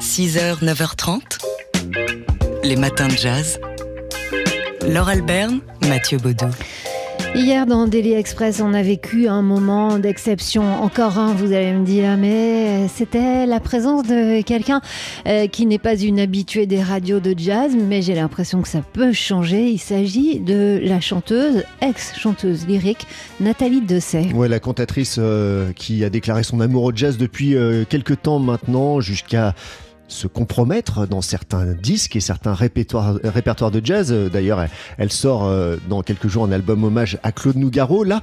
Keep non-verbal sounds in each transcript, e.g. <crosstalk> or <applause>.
6h, 9h30, les matins de jazz. Laure Alberne, Mathieu Baudou. Hier dans Daily Express, on a vécu un moment d'exception. Encore un, vous allez me dire, mais c'était la présence de quelqu'un euh, qui n'est pas une habituée des radios de jazz, mais j'ai l'impression que ça peut changer. Il s'agit de la chanteuse, ex-chanteuse lyrique, Nathalie Dessay. Ouais, la cantatrice euh, qui a déclaré son amour au jazz depuis euh, quelques temps maintenant, jusqu'à se compromettre dans certains disques et certains répertoires, répertoires de jazz. D'ailleurs, elle, elle, sort euh, dans quelques jours un album hommage à Claude Nougaro. Là,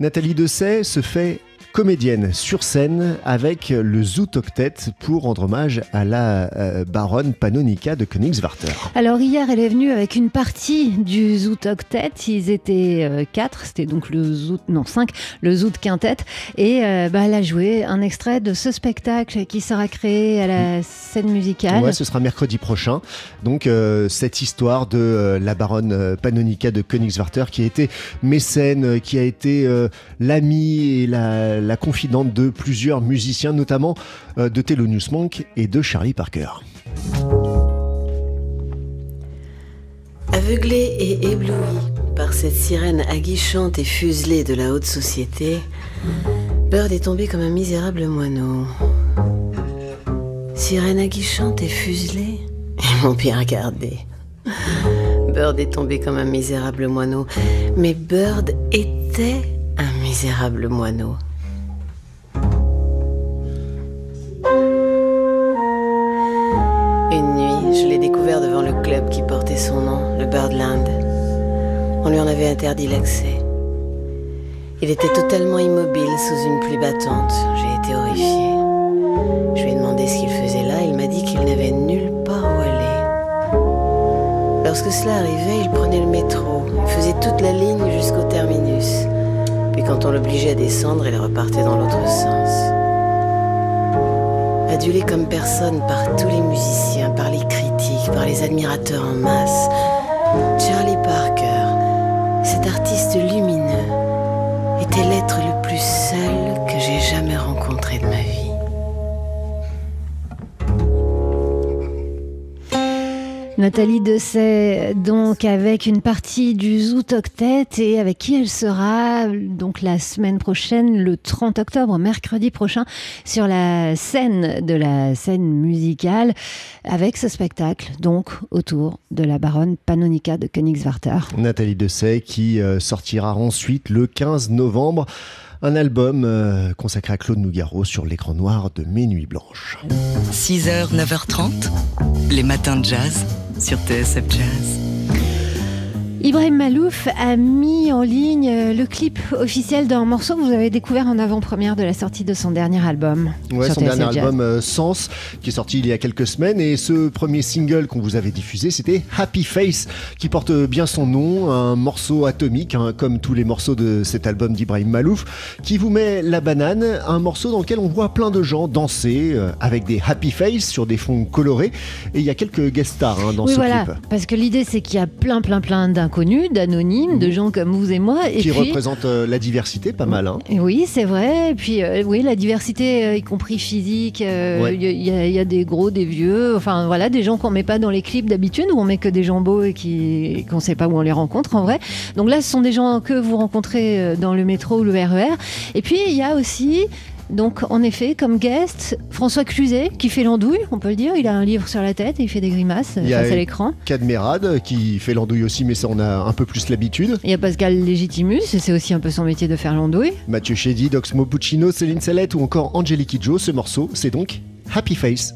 Nathalie Dessay se fait comédienne sur scène avec le Zoot Octet pour rendre hommage à la euh, baronne Panonica de Königswarter. Alors hier, elle est venue avec une partie du Zoot Octet. Ils étaient euh, quatre, c'était donc le Zoot, non cinq, le Zoot Quintet. Et euh, bah, elle a joué un extrait de ce spectacle qui sera créé à la scène musicale. Ouais, ce sera mercredi prochain. Donc cette histoire de la baronne Panonica de Königswarter qui a été mécène, qui a été l'amie et la la confidente de plusieurs musiciens, notamment euh, de Thelonious Monk et de Charlie Parker. Aveuglé et ébloui par cette sirène aguichante et fuselée de la haute société, Bird est tombé comme un misérable moineau. Sirène aguichante et fuselée Ils m'ont bien regardé. Bird est tombé comme un misérable moineau. Mais Bird était un misérable moineau. Interdit l'accès. Il était totalement immobile sous une pluie battante. J'ai été horrifiée. Je lui ai demandé ce qu'il faisait là. Il m'a dit qu'il n'avait nulle part où aller. Lorsque cela arrivait, il prenait le métro. Faisait toute la ligne jusqu'au terminus. Puis quand on l'obligeait à descendre, il repartait dans l'autre sens adulé comme personne par tous les musiciens, par les critiques, par les admirateurs en masse. Charlie Parker, cet artiste lumineux, était l'être le plus seul que j'ai jamais rencontré de ma vie. Nathalie Dessay, donc avec une partie du Zoot Octet et avec qui elle sera donc la semaine prochaine, le 30 octobre, mercredi prochain, sur la scène de la scène musicale avec ce spectacle, donc autour de la baronne Panonica de Königswarter. Nathalie Dessay qui euh, sortira ensuite le 15 novembre un album euh, consacré à Claude Nougaro sur l'écran noir de Mes Nuits Blanches. 6h, 9h30, les matins de jazz sur TSF Jazz. Ibrahim Malouf a mis en ligne le clip officiel d'un morceau que vous avez découvert en avant-première de la sortie de son dernier album. Ouais, son dernier album euh, Sens, qui est sorti il y a quelques semaines. Et ce premier single qu'on vous avait diffusé, c'était Happy Face, qui porte bien son nom, un morceau atomique, hein, comme tous les morceaux de cet album d'Ibrahim Malouf, qui vous met la banane, un morceau dans lequel on voit plein de gens danser euh, avec des happy face sur des fonds colorés. Et il y a quelques guest stars hein, dans oui, ce voilà, clip. Parce que l'idée, c'est qu'il y a plein, plein, plein d'inconnus, d'anonymes, de gens comme vous et moi. Et qui puis, représente euh, la diversité, pas mal. Hein. Oui, c'est vrai. Et puis, euh, oui, la diversité, euh, y compris physique. Il Ouais. y, a- il y a des gros, des vieux. Enfin, voilà, des gens qu'on met pas dans les clips d'habitude, où on met que des gens beaux et qui qu'on sait pas où on les rencontre en vrai. Donc là, ce sont des gens que vous rencontrez dans le métro ou le RER. Et puis, il y a aussi. Donc, en effet, comme guest, François Cluzet, qui fait l'andouille, on peut le dire. Il a un livre sur la tête et il fait des grimaces euh, Il y a face à l'écran. Cadmerade, qui fait l'andouille aussi, mais ça on a un peu plus l'habitude. Il y a Pascal Légitimus, et c'est aussi un peu son métier de faire l'andouille. Mathieu Chédy, Doxmo Puccino, Céline Salette ou encore Angelique Kidjo. Ce morceau, c'est donc Happy Face.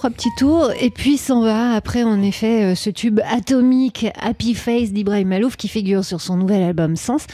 Trois petits tours. Et puis s'en va après, en effet, euh, ce tube atomique Happy Face d'Ibrahim Malouf qui figure sur son nouvel album Sens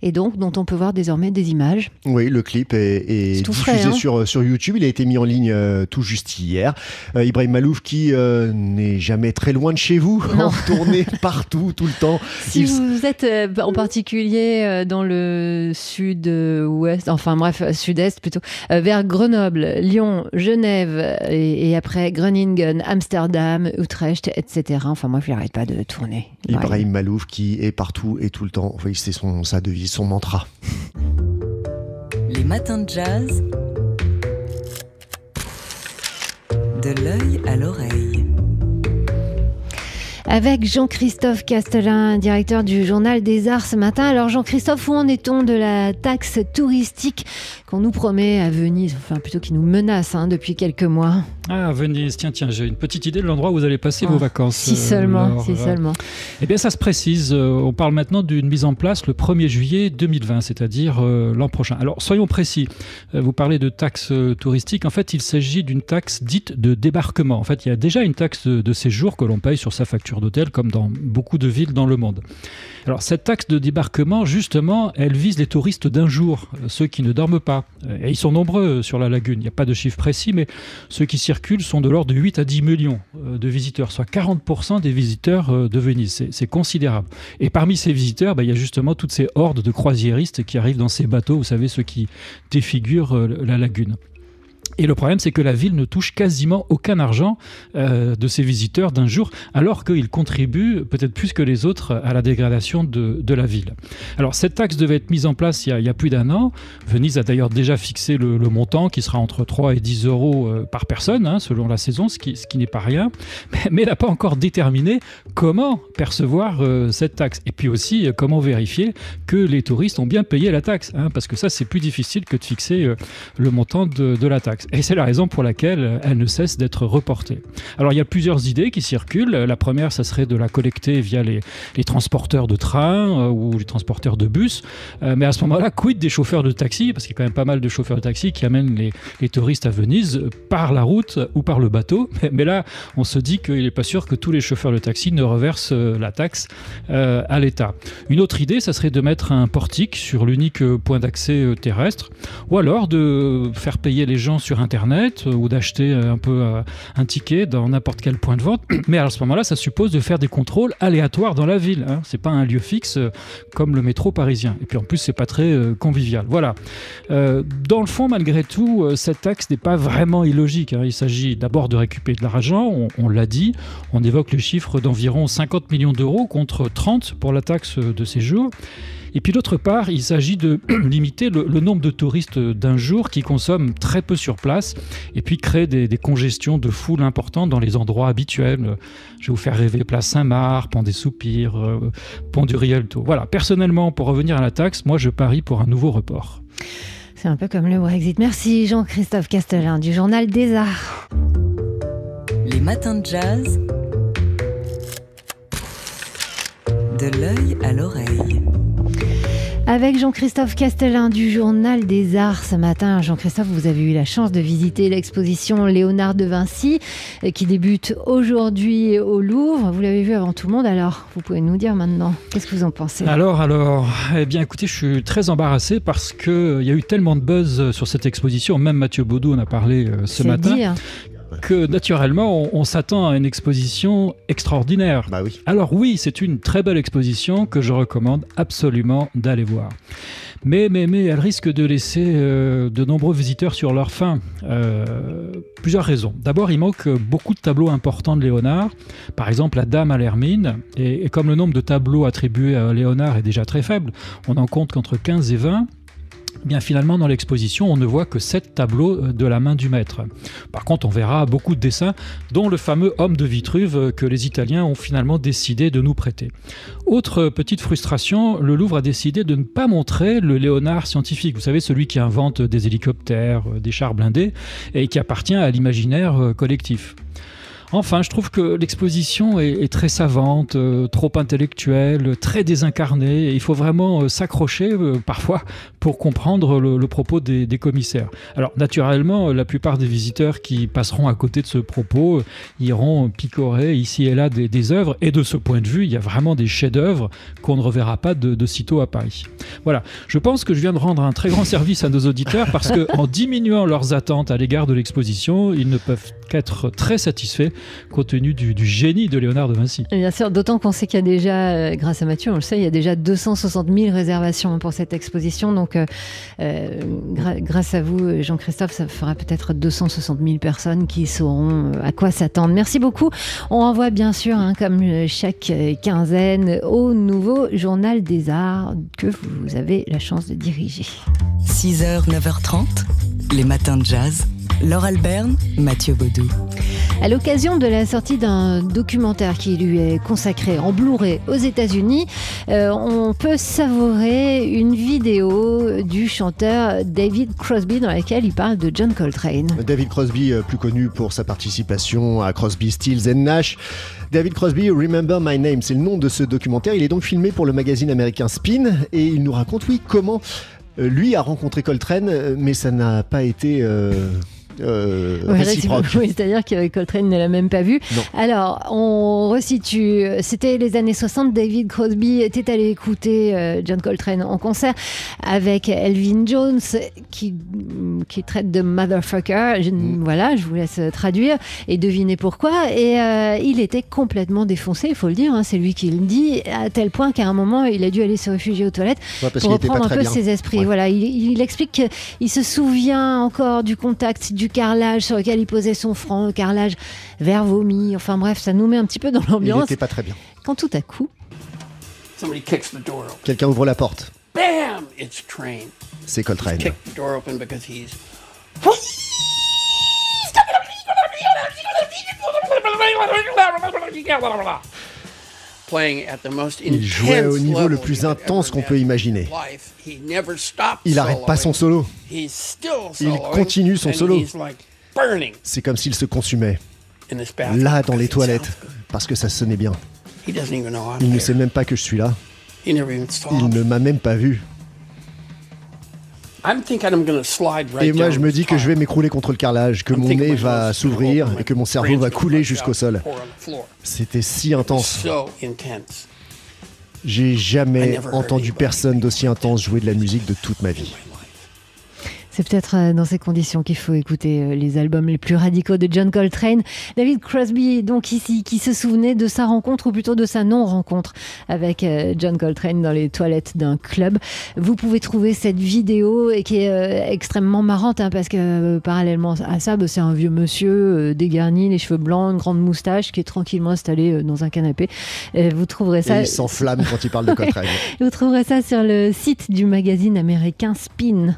et donc dont on peut voir désormais des images. Oui, le clip est, diffusé hein. sur, sur YouTube. Il a été mis en ligne euh, tout juste hier. Euh, Ibrahim Malouf qui n'est jamais très loin de chez vous, <laughs> en tournée partout, tout le temps. Si vous êtes en particulier dans le sud-ouest, enfin bref, sud-est plutôt, vers Grenoble, Lyon, Genève, et, après Groningen, Amsterdam, Utrecht, etc. Enfin, moi, je n'arrête pas de tourner. Ibrahim Malouf qui est partout et tout le temps. Oui, c'est son, sa devise, son mantra. Les matins de jazz. De l'œil à l'oreille avec Jean-Christophe Castelin, directeur du Journal des Arts ce matin. Alors Jean-Christophe, où en est-on de la taxe touristique qu'on nous promet à Venise, enfin plutôt qui nous menace hein, depuis quelques mois Ah, Venise, tiens, tiens, j'ai une petite idée de l'endroit où vous allez passer vos ah, vacances. Si seulement, si seulement. Eh bien, ça se précise. Euh, on parle maintenant d'une mise en place le 1er juillet 2020, c'est-à-dire euh, l'an prochain. Alors, soyons précis. Euh, vous parlez de taxe touristique. En fait, il s'agit d'une taxe dite de débarquement. En fait, il y a déjà une taxe de séjour que l'on paye sur sa facture d'hôtel, comme dans beaucoup de villes dans le monde. Alors cette taxe de débarquement, justement, elle vise les touristes d'un jour, euh, ceux qui ne dorment pas. Et ils sont nombreux sur la lagune, il n'y a pas de chiffre précis, mais ceux qui circulent sont de l'ordre de 8 à 10 millions euh, de visiteurs, soit 40% des visiteurs euh, de Venise. C'est considérable. Et parmi ces visiteurs, bah, il y a justement toutes ces hordes de croisiéristes qui arrivent dans ces bateaux, vous savez, ceux qui défigurent la lagune. Et le problème, c'est que la ville ne touche quasiment aucun argent euh, de ses visiteurs d'un jour, alors qu'ils contribuent peut-être plus que les autres à la dégradation de, la ville. Alors cette taxe devait être mise en place il y a, plus d'un an. Venise a d'ailleurs déjà fixé le, montant qui sera entre 3 et 10 euros euh, par personne, hein, selon la saison, ce qui, n'est pas rien. Mais, mais elle n'a pas encore déterminé comment percevoir euh, cette taxe. Et puis aussi, comment vérifier que les touristes ont bien payé la taxe. Hein, parce que ça, c'est plus difficile que de fixer le montant de la taxe. Et c'est la raison pour laquelle elle ne cesse d'être reportée. Alors il y a plusieurs idées qui circulent. La première, ça serait de la collecter via les, transporteurs de train euh, ou les transporteurs de bus. Euh, mais à ce moment-là, quid des chauffeurs de taxi? Parce qu'il y a quand même pas mal de chauffeurs de taxi qui amènent les, touristes à Venise par la route ou par le bateau. <laughs> Mais, là, on se dit qu'il n'est pas sûr que tous les chauffeurs de taxi ne reversent euh, la taxe à l'État. Une autre idée, ça serait de mettre un portique sur l'unique point d'accès terrestre ou alors de faire payer les gens sur Internet euh, ou d'acheter euh, un peu euh, un ticket dans n'importe quel point de vente. <clears throat> Mais à ce moment-là, ça suppose de faire des contrôles aléatoires dans la ville. Hein. C'est pas un lieu fixe comme le métro parisien. Et puis en plus, c'est pas très convivial. Voilà. Dans le fond, malgré tout, cette taxe n'est pas vraiment illogique. Hein. Il s'agit d'abord de récupérer de l'argent. On, on l'a dit. On évoque le chiffre d'environ 50 millions d'euros contre 30 pour la taxe de séjour. Et puis d'autre part, il s'agit de <clears throat> limiter le, le, nombre de touristes d'un jour qui consomment très peu sur place et puis créer des, des congestions de foule importantes dans les endroits habituels. Je vais vous faire rêver Place Saint-Marc, Pont des Soupirs, euh, Pont du Rialto. Voilà, personnellement, pour revenir à la taxe, moi je parie pour un nouveau report. C'est un peu comme le Brexit. Merci Jean-Christophe Castellin du Journal des Arts. Les matins de jazz. De l'œil à l'oreille. Avec Jean-Christophe Castellin du Journal des Arts ce matin. Jean-Christophe, vous avez eu la chance de visiter l'exposition Léonard de Vinci euh, qui débute aujourd'hui au Louvre. Vous l'avez vu avant tout le monde, alors vous pouvez nous dire maintenant, qu'est-ce que vous en pensez? Alors, alors, eh bien écoutez, je suis très embarrassé parce qu'il y a eu tellement de buzz sur cette exposition, même Mathieu Baudou en a parlé euh, ce matin, dire que naturellement on, on s'attend à une exposition extraordinaire. Bah oui. Alors oui, c'est une très belle exposition que je recommande absolument d'aller voir. Mais, mais, mais elle risque de laisser euh, de nombreux visiteurs sur leur faim. Euh, plusieurs raisons. D'abord, il manque beaucoup de tableaux importants de Léonard. Par exemple, la Dame à l'Hermine. Et, et comme le nombre de tableaux attribués à Léonard est déjà très faible, on en compte qu'entre 15 et 20. Eh finalement dans l'exposition on ne voit que sept tableaux euh, de la main du maître. Par contre on verra beaucoup de dessins dont le fameux homme de Vitruve euh, que les Italiens ont finalement décidé de nous prêter. Autre petite frustration, le Louvre a décidé de ne pas montrer le Léonard scientifique, vous savez celui qui invente des hélicoptères, euh, des chars blindés et qui appartient à l'imaginaire collectif. Enfin, je trouve que l'exposition est, très savante, euh, trop intellectuelle, très désincarnée. Il faut vraiment euh, s'accrocher euh, parfois pour comprendre le, propos des, commissaires. Alors, naturellement, la plupart des visiteurs qui passeront à côté de ce propos iront picorer ici et là des, œuvres. Et de ce point de vue, il y a vraiment des chefs-d'œuvre qu'on ne reverra pas de, de sitôt à Paris. Voilà. Je pense que je viens de rendre un très grand service à nos auditeurs parce qu'en diminuant leurs attentes à l'égard de l'exposition, ils ne peuvent qu'être très satisfaits compte tenu du, génie de Léonard de Vinci. bien sûr, d'autant qu'on sait qu'il y a déjà, euh, grâce à Mathieu, on le sait, il y a déjà 260 000 réservations pour cette exposition. Donc, euh, euh, grâce à vous, Jean-Christophe, ça fera peut-être 260 000 personnes qui sauront à quoi s'attendre. Merci beaucoup. On envoie bien sûr, hein, comme chaque quinzaine, au nouveau Journal des Arts que vous avez la chance de diriger. 6h, 9h30, les matins de jazz. Laure Alberne, Mathieu Baudou. À l'occasion de la sortie d'un documentaire qui lui est consacré en Blu-ray aux États-Unis, euh, on peut savourer une vidéo du chanteur David Crosby dans laquelle il parle de John Coltrane. David Crosby, euh, plus connu pour sa participation à Crosby, Stills and Nash. David Crosby, Remember My Name, c'est le nom de ce documentaire. Il est donc filmé pour le magazine américain Spin et il nous raconte, oui, comment euh, lui a rencontré Coltrane, mais ça n'a pas été oui, <laughs> c'est-à-dire que Coltrane ne l'a même pas vu. Alors, on resitue. C'était les années 60. David Crosby était allé écouter euh, John Coltrane en concert avec Elvin Jones, qui, qui traite de motherfucker. Je, mm. Voilà, je vous laisse traduire et deviner pourquoi. Et euh, il était complètement défoncé, il faut le dire. Hein, c'est lui qui le dit, à tel point qu'à un moment, il a dû aller se réfugier aux toilettes pour reprendre un peu ses esprits. Voilà, il, il explique qu'il se souvient encore du contact du carrelage sur lequel il posait son front, le carrelage vert vomi. Enfin bref, ça nous met un petit peu dans l'ambiance. Il n'était pas très bien. Quand tout à coup, quelqu'un ouvre la porte. C'est Coltrane. Il jouait au niveau le plus intense qu'on peut imaginer. Il n'arrête pas son solo. Il continue son solo. C'est comme s'il se consumait. Là, dans les toilettes, parce que ça sonnait bien. Il ne sait même pas que je suis là. Il ne m'a même pas vu. Et moi, je me dis que je vais m'écrouler contre le carrelage, que mon nez va s'ouvrir et que mon cerveau va couler jusqu'au sol. C'était si intense. J'ai jamais entendu personne d'aussi intense jouer de la musique de toute ma vie. C'est peut-être euh, dans ces conditions qu'il faut écouter euh, les albums les plus radicaux de John Coltrane. David Crosby, donc ici, qui se souvenait de sa rencontre, ou plutôt de sa non-rencontre avec euh, John Coltrane dans les toilettes d'un club. Vous pouvez trouver cette vidéo et qui est extrêmement marrante, hein, parce que parallèlement à ça, bah, c'est un vieux monsieur dégarni, les cheveux blancs, une grande moustache, qui est tranquillement installé dans un canapé. vous trouverez ça. Et il s'enflamme quand il parle de <laughs> Coltrane. vous trouverez ça sur le site du magazine américain Spin.